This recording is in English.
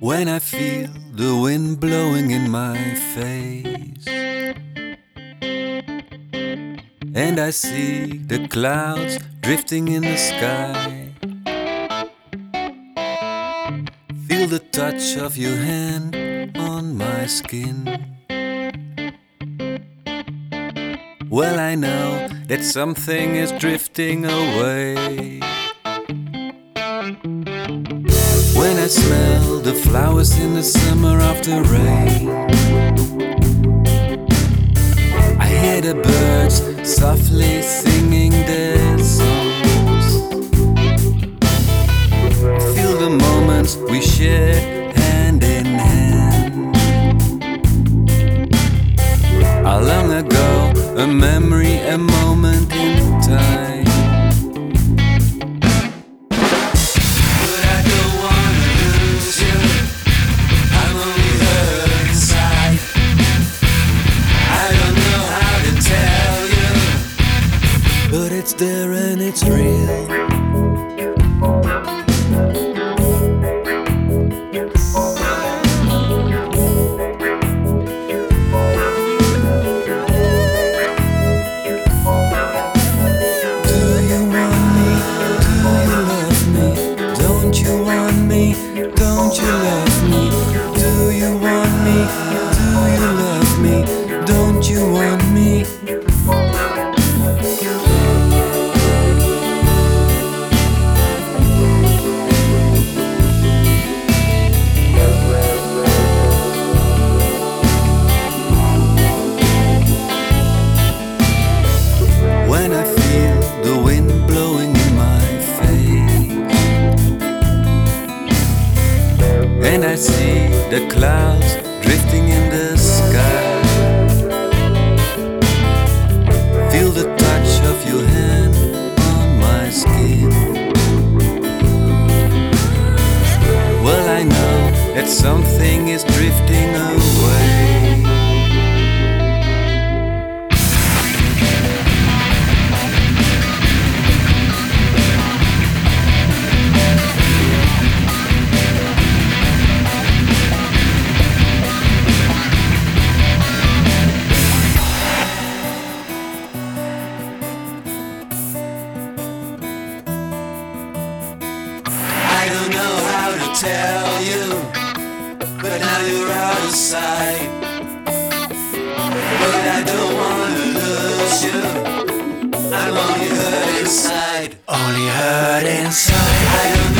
When I feel the wind blowing in my face. And I see the clouds drifting in the sky. Feel the touch of your hand on my skin. Well, I know that something is drifting away When I smell the flowers in the summer after rain I hear the birds softly singing their songs. Feel the moments we shared hand in hand. How long ago, a memory, a moment in time it's there and it's real. Do you want see the clouds drifting in the tell you, but now you're out of sight. But I don't wanna lose you. I'm only hurt inside, only hurt inside.